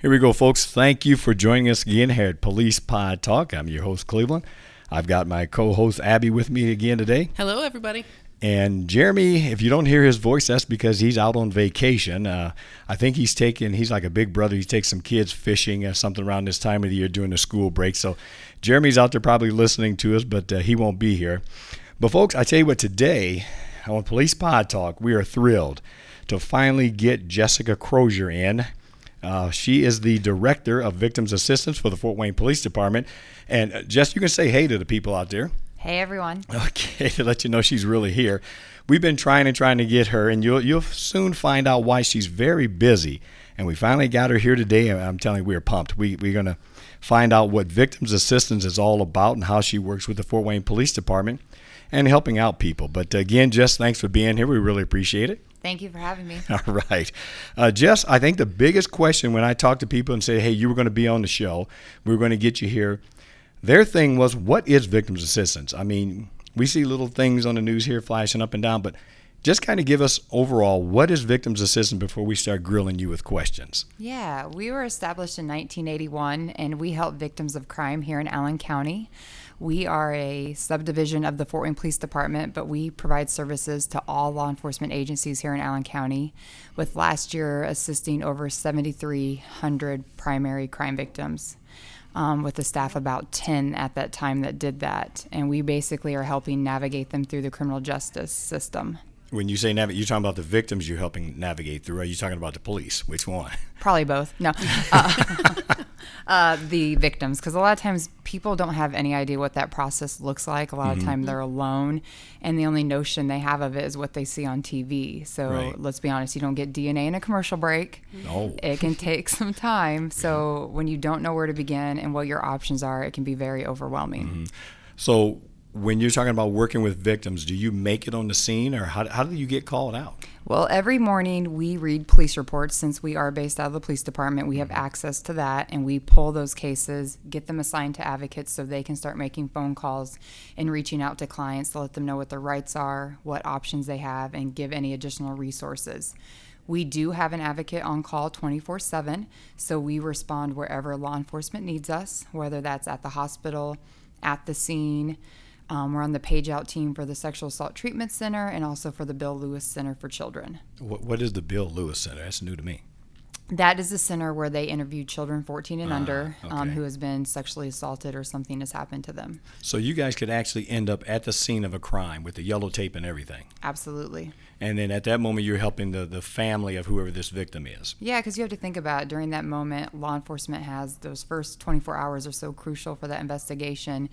Here we go, folks. Thank you for joining us again here at Police Pod Talk. I'm your host, Cleveland. I've got my co host, Abby, with me again today. Hello, everybody. And Jeremy, if you don't hear his voice, that's because he's out on vacation. Uh, I think he's taking, he's like a big brother. He takes some kids fishing or something around this time of the year during the school break. So Jeremy's out there probably listening to us, but uh, he won't be here. But, folks, I tell you what, today on Police Pod Talk, we are thrilled to finally get Jessica Crozier in. Uh, she is the director of victims assistance for the Fort Wayne Police Department. And uh, Jess, you can say hey to the people out there. Hey everyone. Okay, to let you know she's really here. We've been trying and trying to get her, and you'll you'll soon find out why she's very busy. And we finally got her here today, and I'm telling you, we're pumped. We we're gonna find out what victims assistance is all about and how she works with the Fort Wayne Police Department and helping out people. But again, Jess, thanks for being here. We really appreciate it. Thank you for having me. All right. Uh, Jess, I think the biggest question when I talk to people and say, hey, you were going to be on the show, we are going to get you here, their thing was, what is victims assistance? I mean, we see little things on the news here flashing up and down, but just kind of give us overall what is victims assistance before we start grilling you with questions. Yeah, we were established in 1981 and we help victims of crime here in Allen County. We are a subdivision of the Fort Wayne Police Department, but we provide services to all law enforcement agencies here in Allen County, with last year assisting over 7,300 primary crime victims. Um, with a staff about 10 at that time that did that. And we basically are helping navigate them through the criminal justice system. When you say navigate, you're talking about the victims you're helping navigate through. Are you talking about the police? Which one? Probably both. No. Uh, uh, the victims, because a lot of times people don't have any idea what that process looks like. A lot mm-hmm. of time they're alone, and the only notion they have of it is what they see on TV. So right. let's be honest, you don't get DNA in a commercial break. No. It can take some time. So when you don't know where to begin and what your options are, it can be very overwhelming. Mm-hmm. So when you're talking about working with victims, do you make it on the scene or how, how do you get called out? Well, every morning we read police reports since we are based out of the police department. We have mm-hmm. access to that and we pull those cases, get them assigned to advocates so they can start making phone calls and reaching out to clients to let them know what their rights are, what options they have, and give any additional resources. We do have an advocate on call 24 7, so we respond wherever law enforcement needs us, whether that's at the hospital, at the scene um, we're on the page out team for the Sexual Assault Treatment Center and also for the Bill Lewis Center for Children. What, what is the Bill Lewis Center? That's new to me. That is the center where they interview children 14 and uh, under um, okay. um, who has been sexually assaulted or something has happened to them. So you guys could actually end up at the scene of a crime with the yellow tape and everything. Absolutely. And then at that moment, you're helping the, the family of whoever this victim is. Yeah, because you have to think about it. during that moment, law enforcement has those first 24 hours are so crucial for that investigation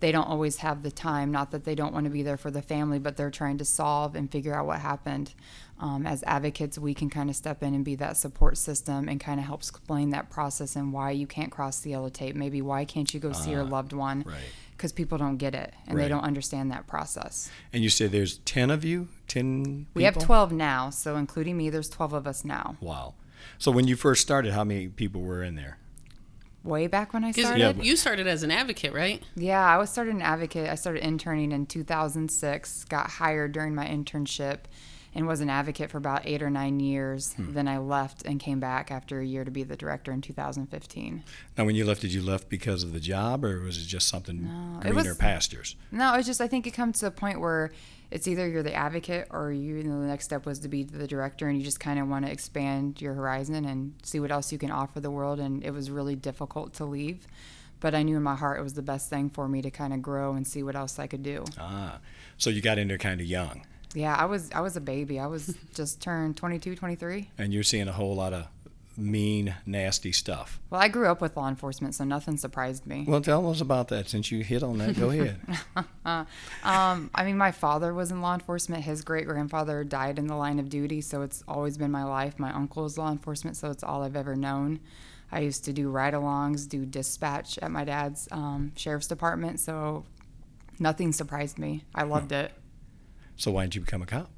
they don't always have the time. Not that they don't want to be there for the family, but they're trying to solve and figure out what happened. Um, as advocates, we can kind of step in and be that support system and kind of help explain that process and why you can't cross the yellow tape. Maybe why can't you go uh, see your ah, loved one? Right. Because people don't get it and right. they don't understand that process. And you say there's 10 of you? 10 We have 12 now. So, including me, there's 12 of us now. Wow. So, when you first started, how many people were in there? Way back when I started. Yeah, you started as an advocate, right? Yeah, I was started an advocate. I started interning in 2006. Got hired during my internship, and was an advocate for about eight or nine years. Hmm. Then I left and came back after a year to be the director in 2015. Now, when you left, did you left because of the job, or was it just something no, greener was, pastures? No, it was just I think it comes to a point where it's either you're the advocate or you, you know, the next step was to be the director and you just kind of want to expand your horizon and see what else you can offer the world and it was really difficult to leave but i knew in my heart it was the best thing for me to kind of grow and see what else i could do ah so you got in there kind of young yeah i was i was a baby i was just turned 22 23 and you're seeing a whole lot of mean, nasty stuff. Well, I grew up with law enforcement, so nothing surprised me. Well, tell us about that since you hit on that. Go ahead. um, I mean, my father was in law enforcement. His great grandfather died in the line of duty, so it's always been my life. My uncle is law enforcement, so it's all I've ever known. I used to do ride alongs, do dispatch at my dad's um, sheriff's department. So nothing surprised me. I loved it. So why didn't you become a cop?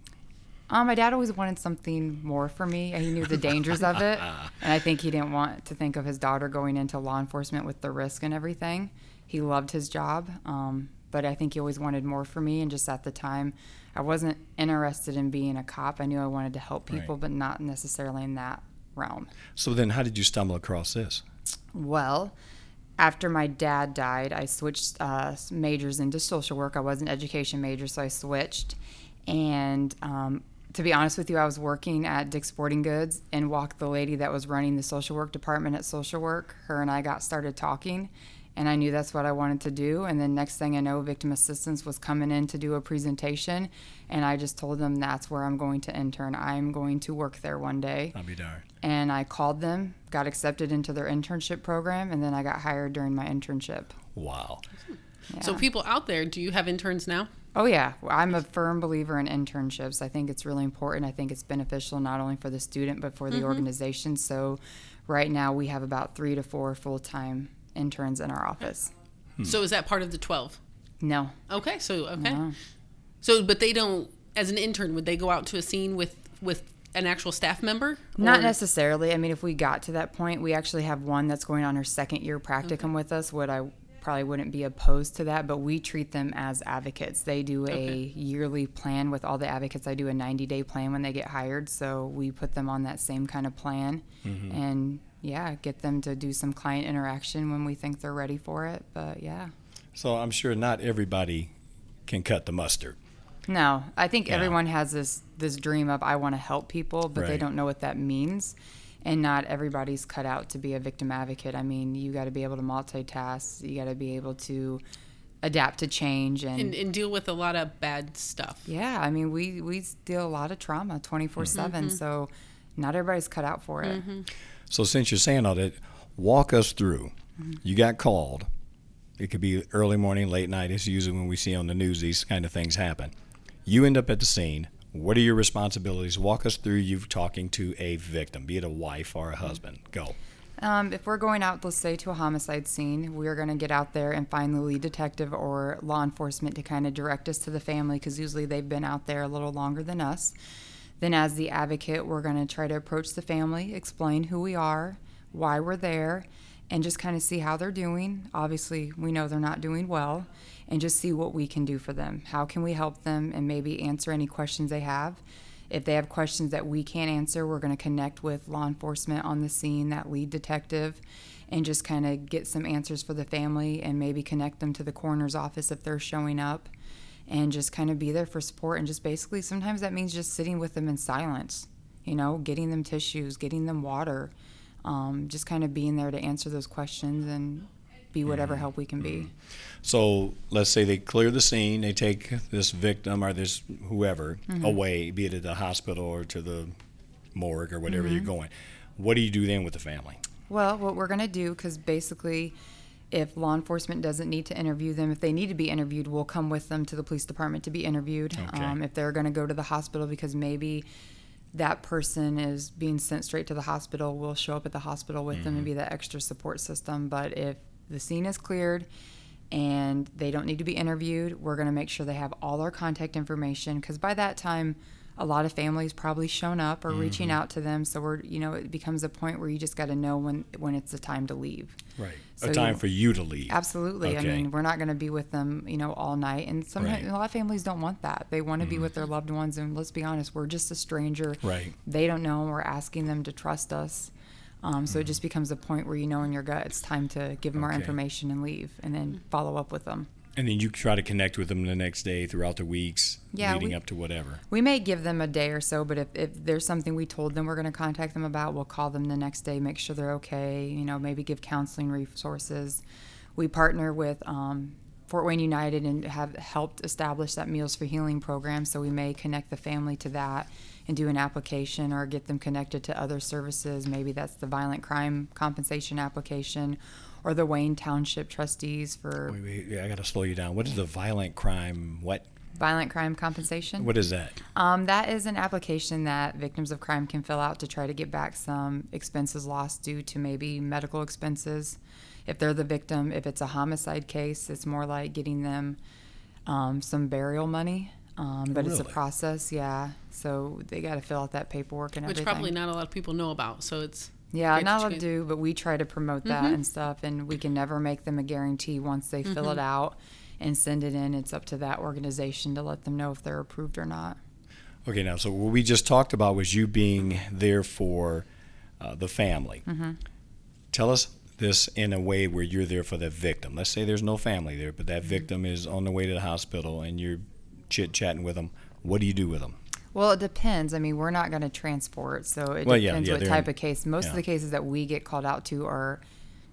Um, my dad always wanted something more for me. He knew the dangers of it, and I think he didn't want to think of his daughter going into law enforcement with the risk and everything. He loved his job, um, but I think he always wanted more for me. And just at the time, I wasn't interested in being a cop. I knew I wanted to help people, Right. but not necessarily in that realm. So then, how did you stumble across this? Well, after my dad died, I switched uh, majors into social work. I was an education major, so I switched. And um, to be honest with you, I was working at Dick's Sporting Goods and walked the lady that was running the social work department at social work. Her and I got started talking, and I knew that's what I wanted to do. And then next thing I know, victim assistance was coming in to do a presentation, and I just told them that's where I'm going to intern. I'm going to work there one day I'll be darned. and I called them, got accepted into their internship program, and then I got hired during my internship. Wow. So people out there, do you have interns now? Oh yeah, I'm a firm believer in internships. I think it's really important. I think it's beneficial not only for the student but for the mm-hmm. organization. So, right now we have about three to four full time interns in our office. Hmm. So is that part of the 12? No, Okay, so okay. No. So but they don't as an intern would they go out to a scene with with an actual staff member? Not Or- necessarily. I mean, if we got to that point, we actually have one that's going on her second year practicum with us. Would I probably wouldn't be opposed to that, but we treat them as advocates. They do a Okay. yearly plan with all the advocates. I do a 90 day plan when they get hired, so we put them on that same kind of plan, mm-hmm. and yeah, get them to do some client interaction when we think they're ready for it. But yeah. So I'm sure not everybody can cut the mustard. No, I think Yeah. everyone has this this dream of I want to help people, but they don't know what that means. And not everybody's cut out to be a victim advocate. I mean, you got to be able to multitask. You got to be able to adapt to change and, and, and deal with a lot of bad stuff. yeah, I mean, we we deal a lot of trauma 24/7, mm-hmm. so not everybody's cut out for it. Mm-hmm. So since you're saying all that, walk us through. You got called. It could be early morning, late night. It's usually when we see on the news these kind of things happen. You end up at the scene. What are your responsibilities? Walk us through you talking to a victim, be it a wife or a husband. Go. Um, if we're going out, let's say, to a homicide scene, we're going to get out there and find the lead detective or law enforcement to kind of direct us to the family because usually they've been out there a little longer than us. Then, as the advocate, we're going to try to approach the family, explain who we are, why we're there, and just kind of see how they're doing. Obviously, we know they're not doing well, and just see what we can do for them. How can we help them and maybe answer any questions they have? If they have questions that we can't answer, we're going to connect with law enforcement on the scene, that lead detective, and just kind of get some answers for the family and maybe connect them to the coroner's office if they're showing up and just kind of be there for support. And just basically, sometimes that means just sitting with them in silence, you know, getting them tissues, getting them water, um, just kind of being there to answer those questions and be whatever mm-hmm. help we can be. Mm-hmm. So let's say they clear the scene, they take this victim or this whoever mm-hmm. away, be it at the hospital or to the morgue or whatever you're going. What do you do then with the family? Well, what we're going to do, because basically, if law enforcement doesn't need to interview them, if they need to be interviewed, we'll come with them to the police department to be interviewed. Okay. Um, if they're going to go to the hospital because maybe that person is being sent straight to the hospital, we'll show up at the hospital with them and be that extra support system. But if the scene is cleared and they don't need to be interviewed, we're going to make sure they have all our contact information because by that time, a lot of families probably shown up or reaching out to them. So we're, you know, it becomes a point where you just got to know when when it's the time to leave. Right. So a time you- for you to leave. Absolutely. I mean, we're not going to be with them, you know, all night. And sometimes Right. Mm-hmm. a lot of families don't want that. They want to be with their loved ones. And let's be honest, we're just a stranger. Right. They don't know. We're asking them to trust us. Um, so it just becomes a point where you know in your gut it's time to give them our Mm-hmm. Information and leave, and then follow up with them. And then you try to connect with them the next day throughout the weeks Yeah, leading we- up to whatever. We may give them a day or so, but if, if there's something we told them we're going to contact them about, we'll call them the next day, make sure they're okay, you know, maybe give counseling resources. We partner with um, Fort Wayne United and have helped establish that Meals for Healing program, so we may connect the family to that and do an application or get them connected to other services. Maybe that's the violent crime compensation application or the Wayne Township trustees for Wait, wait, yeah, I got to slow you down. What is the violent crime? What? Violent crime compensation. What is that? Um, that is an application that victims of crime can fill out to try to get back some expenses lost due to maybe medical expenses. If they're the victim, if it's a homicide case, it's more like getting them um, some burial money. Um, but it's a process, yeah. So they got to fill out that paperwork and Which everything. probably not a lot of people know about. So it's Yeah, Great not a do, but we try to promote that and stuff, and we can never make them a guarantee once they fill it out and send it in. It's up to that organization to let them know if they're approved or not. Okay, now, so what we just talked about was you being there for uh, the family. Mm-hmm. Tell us this in a way where you're there for the victim. Let's say there's no family there, but Mm-hmm. that victim is on the way to the hospital and you're chit chatting with them. What do you do with them? Well, it depends. I mean, we're not going to transport, so it Well, depends yeah, what type in- of case. Most yeah. of the cases that we get called out to are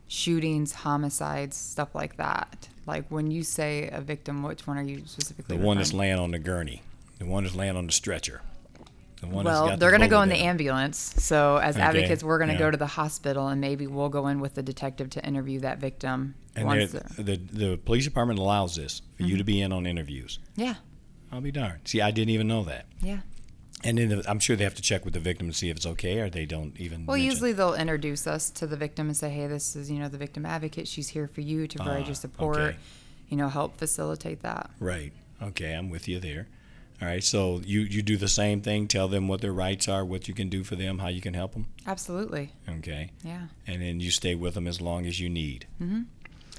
shootings, homicides, stuff like that. Like when you say a victim, which one are you specifically? The one that's laying on the gurney, the one that's laying on the stretcher. The one Well, they're the going to go in the ambulance. So as Okay, advocates, we're going to yeah. go to the hospital, and maybe we'll go in with the detective to interview that victim. And once they're- they're- the the police department allows this for Mm-hmm. you to be in on interviews. yeah, I'll be darned. See, I didn't even know that. yeah. And then the, I'm sure they have to check with the victim to see if it's okay, or they don't even. Well, mention- usually they'll introduce us to the victim and say, "Hey, this is you know the victim advocate. She's here for you to provide Ah, your support. okay. You know, help facilitate that." Right. Okay, I'm with you there. All right. So you you do the same thing. Tell them what their rights are, what you can do for them, how you can help them. Absolutely. Okay. Yeah. And then you stay with them as long as you need. Mhm.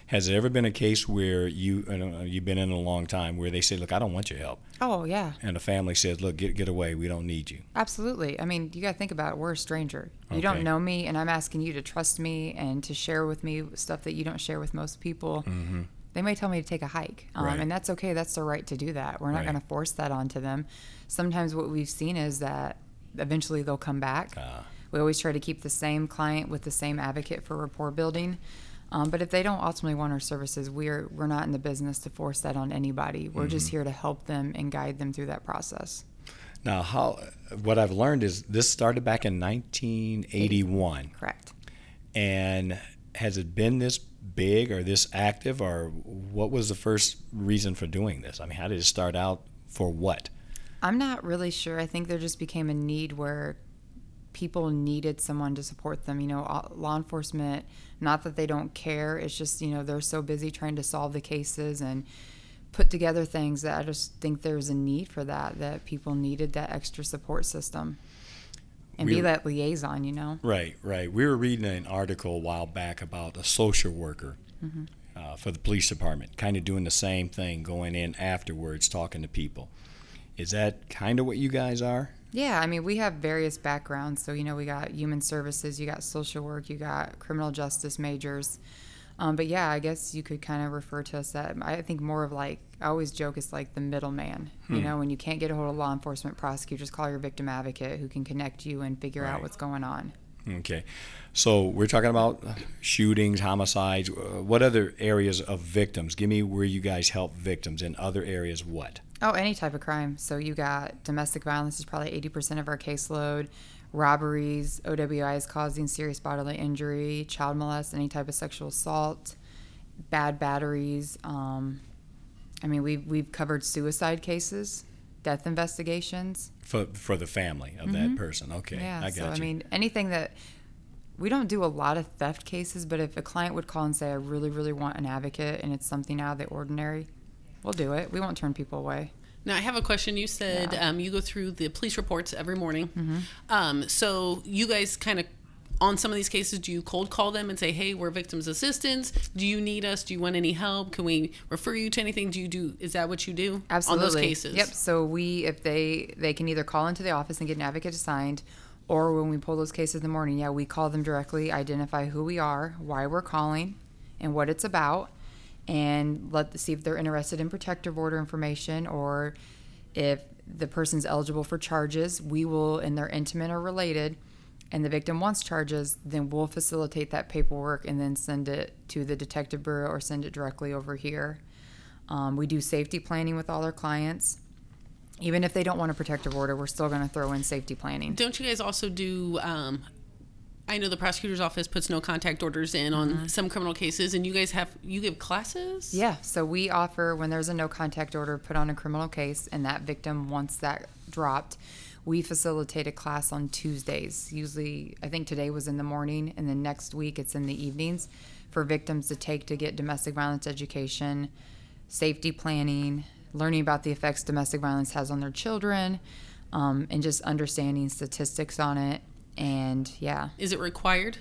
Has there ever been a case where you uh, you've been in a long time where they say, "Look, I don't want your help," Oh yeah. and the family says, "Look, get get away. We don't need you." Absolutely. I mean, you got to think about it. We're a stranger. You Okay. don't know me, and I'm asking you to trust me and to share with me stuff that you don't share with most people. Mm-hmm. They may tell me to take a hike, um, Right. and that's okay. That's their right to do that. We're not Right. going to force that onto them. Sometimes what we've seen is that eventually they'll come back. Ah. We always try to keep the same client with the same advocate for rapport building. Um, but if they don't ultimately want our services, we're we're not in the business to force that on anybody. We're Mm-hmm. just here to help them and guide them through that process. Now, how what I've learned is this started back in 1981, Correct. and has it been this big or this active, or what was the first reason for doing this? I mean, how did it start out? For what? I'm not really sure. I think there just became a need where people needed someone to support them. You know, law enforcement, not that they don't care, it's just, you know, they're so busy trying to solve the cases and put together things that I just think there's a need for that, that people needed that extra support system and be that liaison, you know? Right, right. We were reading an article a while back about a social worker uh, for the police department, kind of doing the same thing, going in afterwards, talking to people. Is that kind of what you guys are? Yeah, I mean, we have various backgrounds. So, you know, we got human services, you got social work, you got criminal justice majors. Um, but yeah, I guess you could kind of refer to us that I think more of like, I always joke it's like the middleman. You know, when you can't get a hold of law enforcement prosecutors, call your victim advocate who can connect you and figure Right. out what's going on. Okay. So we're talking about shootings, homicides. Uh, What other areas of victims? Give me where you guys help victims in other areas. What? Oh, any type of crime. So you got domestic violence is probably 80% of our caseload, robberies, OWIs causing serious bodily injury, child molest, any type of sexual assault, bad batteries. Um, I mean, we've, we've covered suicide cases, death investigations. For, for the family of that person. Okay. Mm-hmm. Yeah. I got so, you. I mean, anything that we don't do a lot of theft cases, but if a client would call and say, I really, really want an advocate and it's something out of the ordinary, we'll do it. We won't turn people away. Now I have a question. You said Yeah. um, you go through the police reports every morning. Mm-hmm. Um, so you guys kind of on some of these cases, do you cold call them and say, "Hey, we're victims assistance. Do you need us? Do you want any help? Can we refer you to anything? Do you do? Is that what you do Absolutely. on those cases? Yep. So we, if they, they can either call into the office and get an advocate assigned, or when we pull those cases in the morning, yeah, we call them directly, identify who we are, why we're calling, and what it's about, and let the, see if they're interested in protective order information or if the person's eligible for charges. We will, and they're intimate or related, and the victim wants charges, then we'll facilitate that paperwork and then send it to the detective bureau or send it directly over here. Um, we do safety planning with all our clients. Even if they don't want a protective order, we're still going to throw in safety planning. Don't you guys also do um, I know the prosecutor's office puts no contact orders in on Mm-hmm. some criminal cases, and you guys have you give classes. Yeah, so we offer when there's a no contact order put on a criminal case and that victim wants that dropped, we facilitate a class on Tuesdays. Usually, I think today was in the morning, and then next week it's in the evenings for victims to take to get domestic violence education, safety planning, learning about the effects domestic violence has on their children, um, and just understanding statistics on it. And yeah, Is it required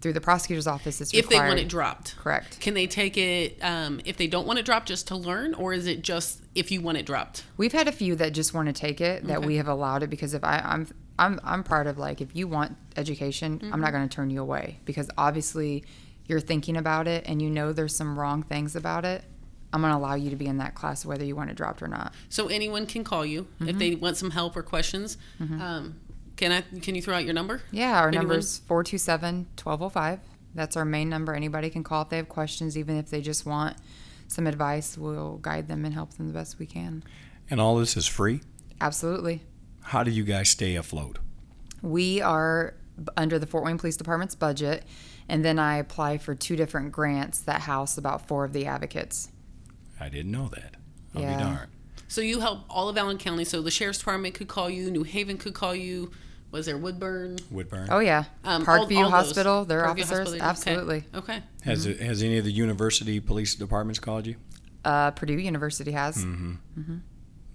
through the prosecutor's office, it's if they want it dropped? Correct. Can they take it um, if they don't want it dropped just to learn, or is it just if you want it dropped? We've had a few that just want to take it that Okay. we have allowed it because if I, I'm I'm I'm part of like if you want education, I'm Mm-hmm. not going to turn you away because obviously you're thinking about it and you know there's some wrong things about it. I'm going to allow you to be in that class whether you want it dropped or not. So anyone can call you if Mm-hmm. they want some help or questions. Um, can I? Can you throw out your number? Yeah, our number is 427-1205. That's our main number. Anybody can call if they have questions even if they just want some advice. We'll guide them and help them the best we can. And all this is free. Absolutely. How do you guys stay afloat? We are under the Fort Wayne Police Department's budget, and then I apply for two different grants that house about four of the advocates. I didn't know that. I'll Yeah. be darned. So you help all of Allen County. So the sheriff's department could call you. New Haven could call you. Was there Woodburn? Woodburn. Oh yeah, Um, Parkview all those. Hospital, their Parkview officers, Hospital, absolutely. Okay. Has it, has any of the university police departments called you? Uh, Purdue University has. Mm-hmm.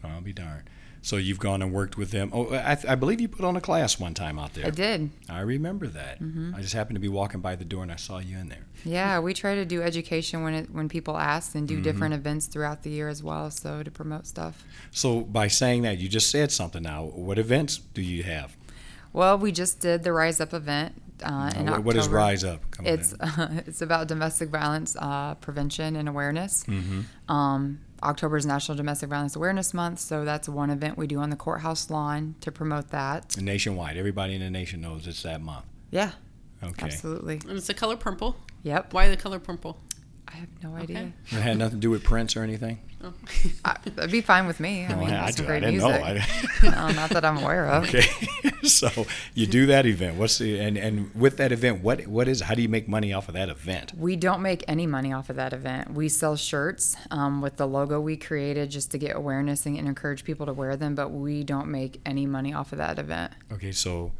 I'll be darned. So you've gone and worked with them. Oh, I, I believe you put on a class one time out there. I did. I remember that. Mm-hmm. I just happened to be walking by the door and I saw you in there. Yeah, we try to do education when it when people ask and do Mm-hmm. different events throughout the year as well, so to promote stuff. So by saying that, you just said something now. What events do you have? Well, we just did the Rise Up event uh, in What- what is Rise Up? Come It's in. it's about domestic violence uh, prevention and awareness. Mm-hmm. Um, October is National Domestic Violence Awareness Month, so that's one event we do on the courthouse lawn to promote that. nationwide. Everybody in the nation knows it's that month. Yeah, Okay. absolutely. And it's the color purple. Yep. Why the color purple? I have no idea. It had nothing to do with Prince or anything. Oh. I, that'd be fine with me. I No, mean, I, that's some I great didn't music. know. I- no, not that I'm aware of. okay. so you do that event. What's the and and with that event, what what is? How do you make money off of that event? We don't make any money off of that event. We sell shirts um, with the logo we created just to get awareness and encourage people to wear them, but we don't make any money off of that event. Okay, so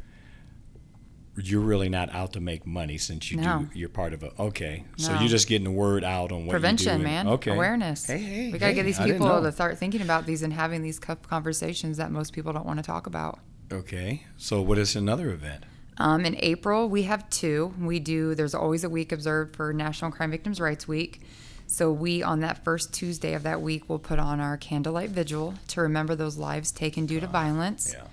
you're really not out to make money since you No. do. You're part of a. Okay, so you're just getting the word out on what Prevention, you do. and- man. Okay. Awareness. Hey, hey, we got to hey, get these people to start thinking about these and having these tough conversations that most people don't want to talk about. Okay, so what is another event? Um, in April, we have two. We do, there's always a week observed for National Crime Victims' Rights Week. So, we, on that first Tuesday of that week, will put on our candlelight vigil to remember those lives taken due to violence. Yeah.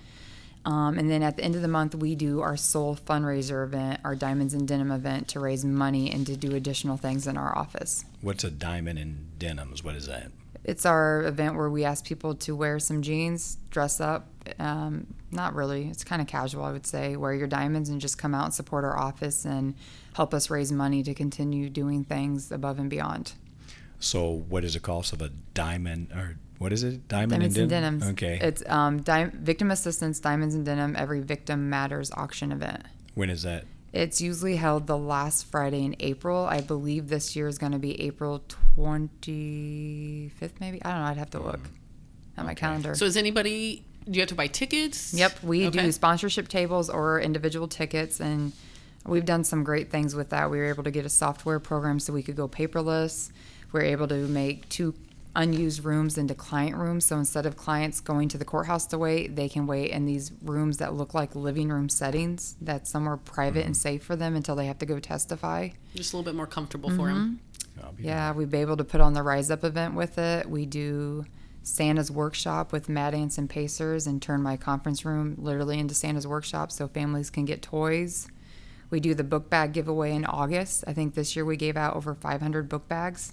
Um, and then at the end of the month, we do our sole fundraiser event, our Diamonds and Denim event, to raise money and to do additional things in our office. What's a diamond in denims? What is that? It's our event where we ask people to wear some jeans, dress up. Um, not really, it's kind of casual, I would say. Wear your diamonds and just come out and support our office and help us raise money to continue doing things above and beyond. So, what is the cost of a diamond or what is it? Diamond Diamonds and denim? Denims. Okay. It's um, di- Victim Assistance Diamonds and Denim Every Victim Matters auction event. when is that? It's usually held the last Friday in April. I believe this year is going to be April 25th, maybe. I don't know. I'd have to look at my calendar. So is anybody? Do you have to buy tickets? Yep, we Okay. do sponsorship tables or individual tickets, and we've done some great things with that. We were able to get a software program so we could go paperless. We are able to make two unused rooms into client rooms. So instead of clients going to the courthouse to wait, they can wait in these rooms that look like living room settings. That's somewhere private and mm-hmm. safe for them until they have to go testify. Just a little bit more comfortable for him. Mm-hmm. I'll be Yeah, we've been able to put on the Rise Up event with it. We do Santa's workshop with Mad Ants and Pacers and turn my conference room literally into Santa's workshop so families can get toys. We do the book bag giveaway in August. I think this year we gave out over 500 book bags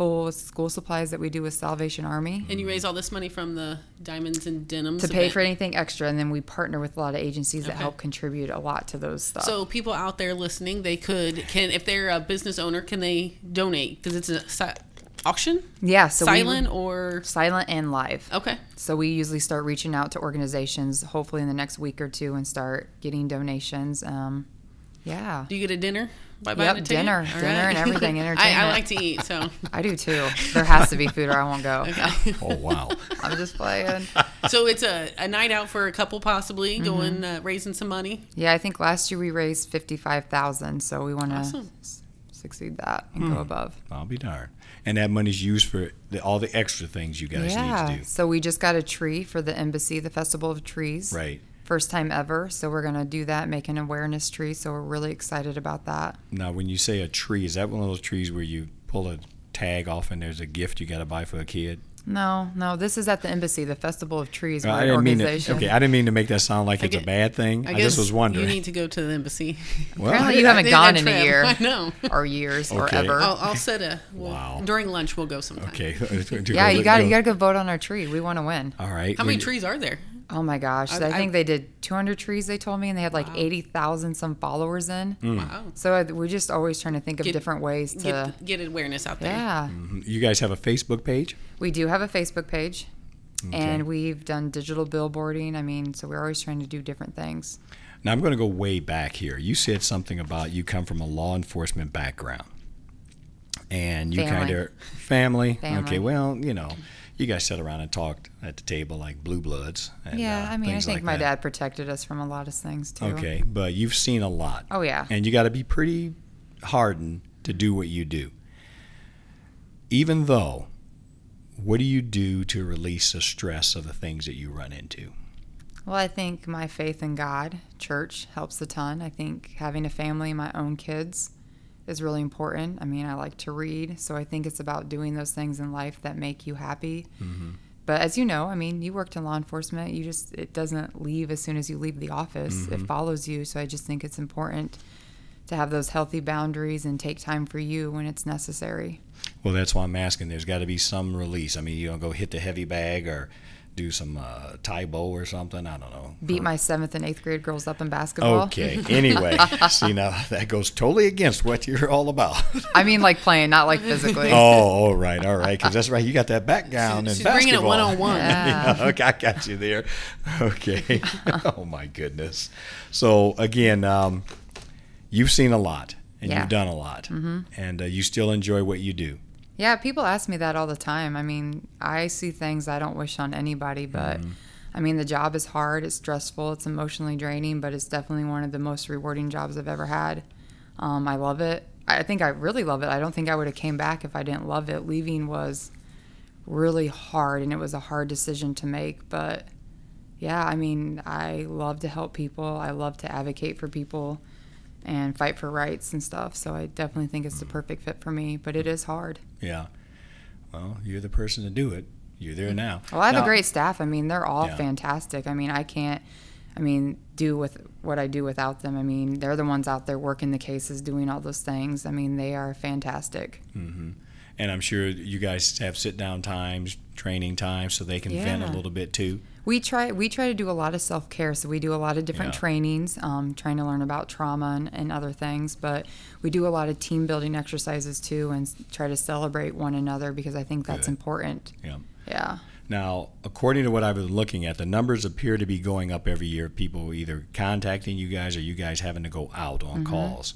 full school supplies that we do with Salvation Army And you raise all this money from the diamonds and denims to pay event. for anything extra. And then we partner with a lot of agencies that Okay. help contribute a lot to those stuff. So people out there listening, they could can if they're a business owner, can they donate? Because it's a si- auction, yeah, so we- silent or silent and live. okay. So we usually start reaching out to organizations, hopefully in the next week or two, and start getting donations. Um, Yeah. Do you get a dinner by Yep, buying a ticket? dinner, All dinner and everything, I, I like to eat, so I do too. There has to be food or I won't go. okay. Oh wow. I'm just playing. so it's a, a night out for a couple, possibly Mm-hmm. going uh, raising some money. Yeah, I think last year we raised 55,000, so we want to Awesome. succeed that and go above. I'll be darned. And that money's used for the, all the extra things you guys yeah. need to do. So we just got a tree for the embassy, the Festival of Trees. Right. First time ever. So we're going to do that, make an awareness tree. So we're really excited about that. Now, when you say a tree, is that one of those trees where you pull a tag off and there's a gift you got to buy for a kid? No, no, this is at the embassy, the Festival of Trees. I didn't mean to, organization. okay, I didn't mean to make that sound like I it's a bad thing. I, I guess just was wondering. You need to go to the embassy. well, Apparently hey, you haven't They gone got in a year I know. or years or ever. I'll, I'll set a well, Wow. during lunch. We'll go sometime. okay. yeah, you got to you got to go vote on our tree. We want to win. All right. How many When- trees are there? Oh my gosh! I- I, I- think they did 200 trees. They told me, and they had like Wow. 80,000 some followers in. Hmm. Wow. So we're just always trying to think of Get- different ways to. Get get awareness out there. yeah, You guys have a Facebook page? we do have a Facebook page, Okay. and we've done digital billboarding. I mean, so we're always trying to do different things. Now I'm going to go way back here. You said something about you come from a law enforcement background, and you Family. kind of family. Family. Okay, well, you know, you guys sat around and talked at the table like blue bloods. And, yeah, uh, I mean, I think like my that. dad protected us from a lot of things too. Okay, but you've seen a lot, Oh yeah. and you got to be pretty hardened to do what you do. Even though, what do you do to release the stress of the things that you run into? Well, I think my faith in God, church, helps a ton. I think having a family, my own kids, is really important. I mean, I like to read, so I think it's about doing those things in life that make you happy. Mm-hmm. But as you know, I mean, you worked in law enforcement. You just it doesn't leave as soon as you leave the office. It follows you. So I just think it's important to have those healthy boundaries and take time for you when it's necessary. Well, that's why I'm asking. There's got to be some release. I mean, you don't go hit the heavy bag or do some uh, Tae Bo or something. I don't know. Beat my seventh and eighth grade girls up in basketball. Okay. Anyway, see now that goes totally against what you're all about. I mean, like playing, not like physically. oh, all right, all right, because that's right. You got that background in She's bringing it basketball. one on one. Yeah. Yeah, okay, I got you there. Okay. oh my goodness. So again, um, you've seen a lot and Yeah. you've done a lot, mm-hmm. and uh, you still enjoy what you do. Yeah, people ask me that all the time. I mean, I see things I don't wish on anybody, but I mean, the job is hard, it's stressful, it's emotionally draining, but it's definitely one of the most rewarding jobs I've ever had. Um, I love it. I think I really love it. I don't think I would have came back if I didn't love it. Leaving was really hard, and it was a hard decision to make. But yeah, I mean, I love to help people. I love to advocate for people and fight for rights and stuff. So I definitely think it's the perfect fit for me. But it is hard. Yeah. Well, you're the person to do it. You're there now. Well, I have Now- a great staff. I mean, they're all Yeah. fantastic. I mean, I can't, I mean, do with what I do without them. I mean, they're the ones out there working the cases, doing all those things. I mean, they are fantastic. hmm And I'm sure you guys have sit down times, training times, so they can vent a little bit too. We try we try to do a lot of self care. So we do a lot of different Yeah. trainings, um, trying to learn about trauma and, and other things. But we do a lot of team building exercises too, and try to celebrate one another because I think that's Good. important. Yeah. Yeah. Now, according to what I've been looking at, the numbers appear to be going up every year. People either contacting you guys or you guys having to go out on Mm-hmm. calls.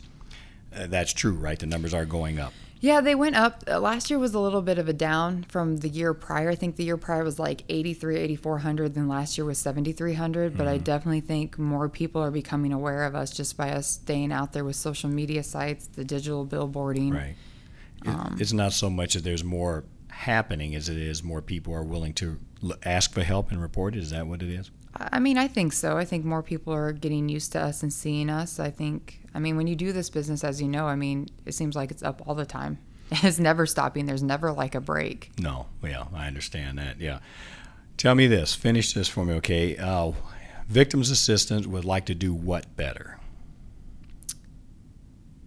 Uh, that's true, right? The numbers are going up. Yeah, they went up. Uh, Last year was a little bit of a down from the year prior. I think the year prior was like 83, 8400, then last year was 7300. But I Mm-hmm. definitely think more people are becoming aware of us just by us staying out there with social media sites, the digital billboarding. Right. Um, it's not so much that there's more happening as it is more people are willing to ask for help and report it. Is that what it is? I mean, I think so. I think more people are getting used to us and seeing us. I think, I mean, when you do this business, as you know, I mean, it seems like it's up all the time. It's never stopping. There's never like a break. No. Yeah, I understand that. Yeah. Tell me this. Finish this for me, okay? Uh, victims assistants would like to do what better?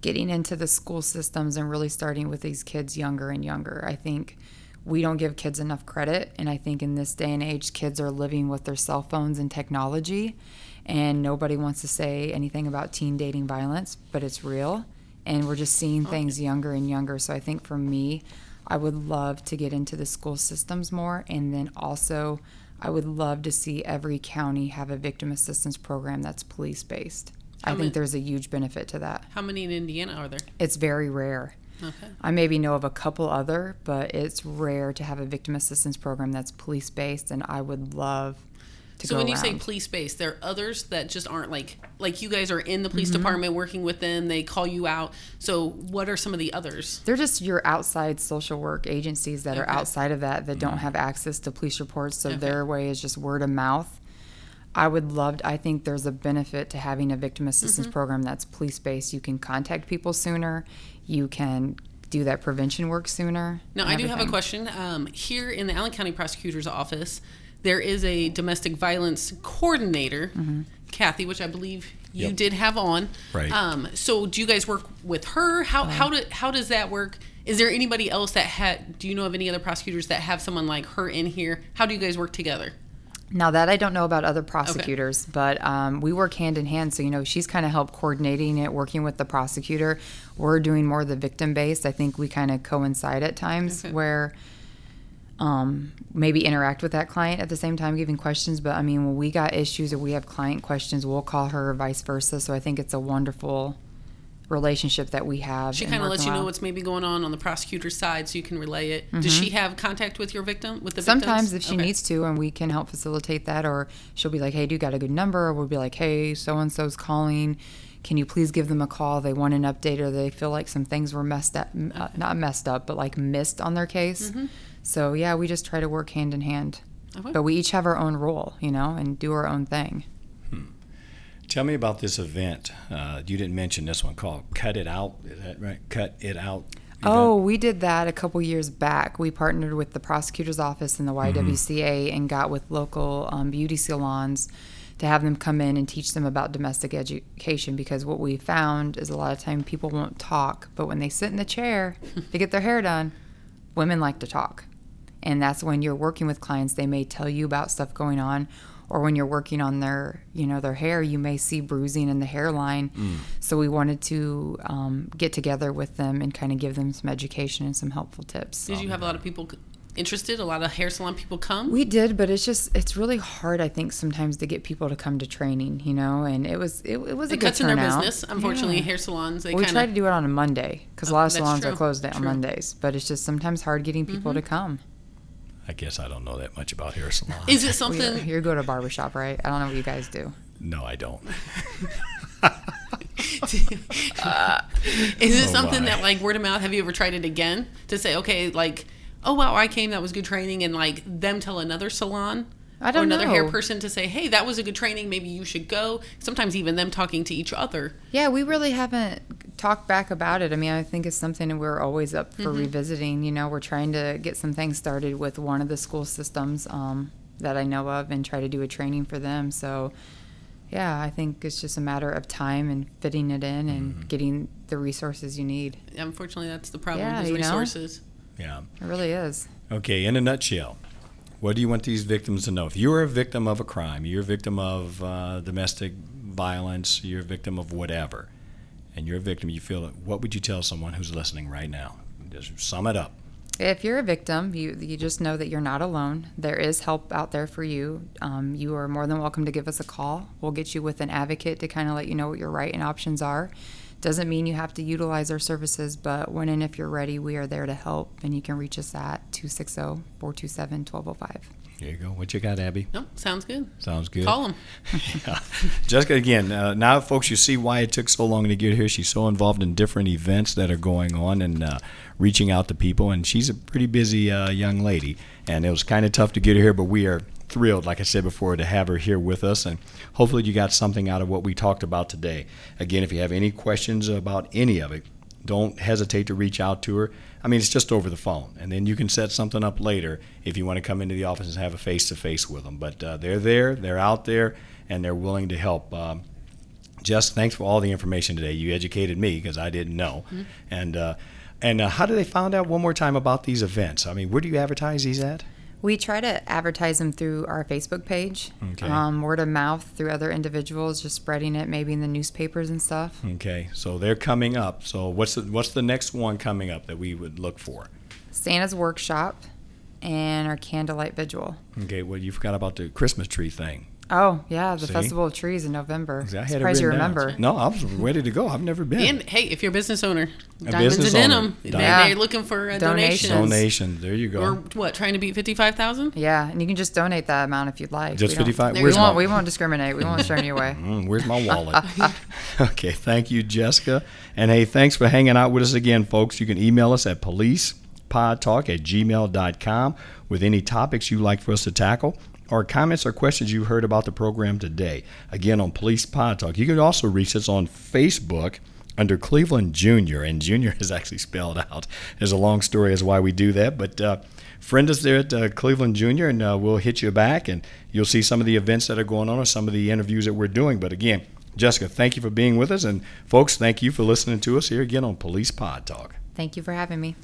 getting into the school systems and really starting with these kids younger and younger. I think we don't give kids enough credit. And I think in this day and age, kids are living with their cell phones and technology. And nobody wants to say anything about teen dating violence, but it's real. And we're just seeing oh, things younger and younger. So I think for me, I would love to get into the school systems more. And then also, I would love to see every county have a victim assistance program that's police based. I many- think there's a huge benefit to that. How many in Indiana are there? It's very rare. Okay. I maybe know of a couple other, but it's rare to have a victim assistance program that's police based, and I would love to So go when you say police based, there are others that just aren't like like you guys are in the police Mm-hmm. department working with them. They call you out. So what are some of the others? They're just your outside social work agencies that are outside of that that don't have access to police reports. So Okay. their way is just word of mouth. I would love. I think there's a benefit to having a victim assistance Mm-hmm. program that's police based. You can contact people sooner. You can do that prevention work sooner. Now, I do have a question. Um, here in the Allen County Prosecutor's Office, there is a domestic violence coordinator, Mm-hmm. Kathy, which I believe you Yep. did have on. Right. Um, so, do you guys work with her? How Uh-huh. how do, how does that work? Is there anybody else that had? Do you know of any other prosecutors that have someone like her in here? How do you guys work together? Now that I don't know about other prosecutors, but um, we work hand in hand. So you know, she's kind of helped coordinating it, working with the prosecutor. We're doing more of the victim based. I think we kind of coincide at times Okay. where um, maybe interact with that client at the same time, giving questions. But I mean, when we got issues or we have client questions, we'll call her, or vice versa. So I think it's a wonderful relationship that we have. She kind of lets you know what's maybe going on on the prosecutor's side, so you can relay it. Does she have contact with your victim? With the Mm-hmm. Sometimes victims? if she Okay. needs to, and we can help facilitate that, or she'll be like, "Hey, do you got a good number?" Or we'll be like, "Hey, so and so's calling. Can you please give them a call? They want an update, or they feel like some things were messed up, m- uh, not messed up, but like missed on their case." So yeah, we just try to work hand in hand, Okay. but we each have our own role, you know, and do our own thing. Tell me about this event. Uh, you didn't mention this one called "Cut It Out." Is that right? Cut it out. Oh, we did that a couple years back. We partnered with the prosecutor's office and the YWCA and got with local um, beauty salons to have them come in and teach them about domestic education because what we found is a lot of time people won't talk, but when they sit in the chair to get their hair done, women like to talk. And that's when you're working with clients, they may tell you about stuff going on or when you're working on their you know their hair you may see bruising in the hairline so we wanted to um, get together with them and kind of give them some education and some helpful tips Did you have a lot of people interested? A lot of hair salon people come? we did but it's just it's really hard i think sometimes to get people to come to training you know and it was it, it was a it good cuts in their business. Unfortunately, Yeah. hair salons they we kind try to do it on a monday because a lot of that's salons are closed on Mm-hmm. mondays but it's just sometimes hard getting people to come I guess I don't know that much about hair salon. Is it We- something? you go to a barber shop right i don't know what you guys do no, I don't. Uh, is it Oh, something my. that like word of mouth? Have you ever tried it again to say, okay, like, oh wow, I came, that was good training, and like them tell another salon I or don't another hair person to say, hey, that was a good training, maybe you should go. Sometimes even them talking to each other. Yeah, we really haven't talked back about it. I mean, I think it's something we're always up for Mm-hmm. revisiting. You know, we're trying to get some things started with one of the school systems um, that I know of and try to do a training for them. So, yeah, I think it's just a matter of time and fitting it in and Mm-hmm. getting the resources you need. Unfortunately, that's the problem. Yeah, is you know. resources. Yeah. It really is. Okay. In a nutshell, what do you want these victims to know? If you are a victim of a crime, you're a victim of uh, domestic violence, you're a victim of whatever, and you're a victim, you feel it. What would you tell someone who's listening right now? Just sum it up. If you're a victim, you you just know that you're not alone. There is help out there for you. Um, you are more than welcome to give us a call. We'll get you with an advocate to kind of let you know what your right and options are. Doesn't mean you have to utilize our services, but when and if you're ready, we are there to help. And you can reach us at oh, 260 427 1205. There you go. What you got, Abby? Nope, sounds good. Sounds good. Call them. Yeah. Jessica, again, uh, now, folks, you see why it took so long to get here. She's so involved in different events that are going on and uh, reaching out to people, and she's a pretty busy uh, young lady. And it was kind of tough to get her here, but we are thrilled, like I said before, to have her here with us. And hopefully, you got something out of what we talked about today. Again, if you have any questions about any of it, don't hesitate to reach out to her. I mean, it's just over the phone, and then you can set something up later if you want to come into the office and have a face to face with them. But uh, they're there, they're out there, and they're willing to help. Um, Jess, thanks for all the information today. You educated me because I didn't know. And uh, and uh, how do they find out one more time about these events? I mean, where do you advertise these at? We try to advertise them through our Facebook page, Okay. um, word of mouth through other individuals, just spreading it maybe in the newspapers and stuff. Okay, so they're coming up. So what's the, what's the next one coming up that we would look for? Santa's workshop and our candlelight vigil. Okay, well you forgot about the Christmas tree thing. Oh yeah, the See? Festival of Trees in November. I had it Surprised you written down. remember. No, I was ready to go. I've never been. And hey, if you're a business owner, Diamonds business and Denim, they, they're looking for a Donations. donation. Donation. There you go. Or what? Trying to beat fifty-five thousand? Yeah, and you can just donate that amount if you'd like. Just We don't- 55 We Where's won't. my- We won't discriminate. We won't turn you away. Mm, where's my wallet? okay, thank you, Jessica. And hey, thanks for hanging out with us again, folks. You can email us at policepodtalk at gmail.com with any topics you'd like for us to tackle or comments or questions you've heard about the program today. Again, on Police Pod Talk. You can also reach us on Facebook under Cleveland Junior, and Junior is actually spelled out. There's a long story as why we do that, but uh, friend us there at uh, Cleveland Junior, and uh, we'll hit you back, and you'll see some of the events that are going on or some of the interviews that we're doing. But again, Jessica, thank you for being with us, and folks, thank you for listening to us here again on Police Pod Talk. Thank you for having me.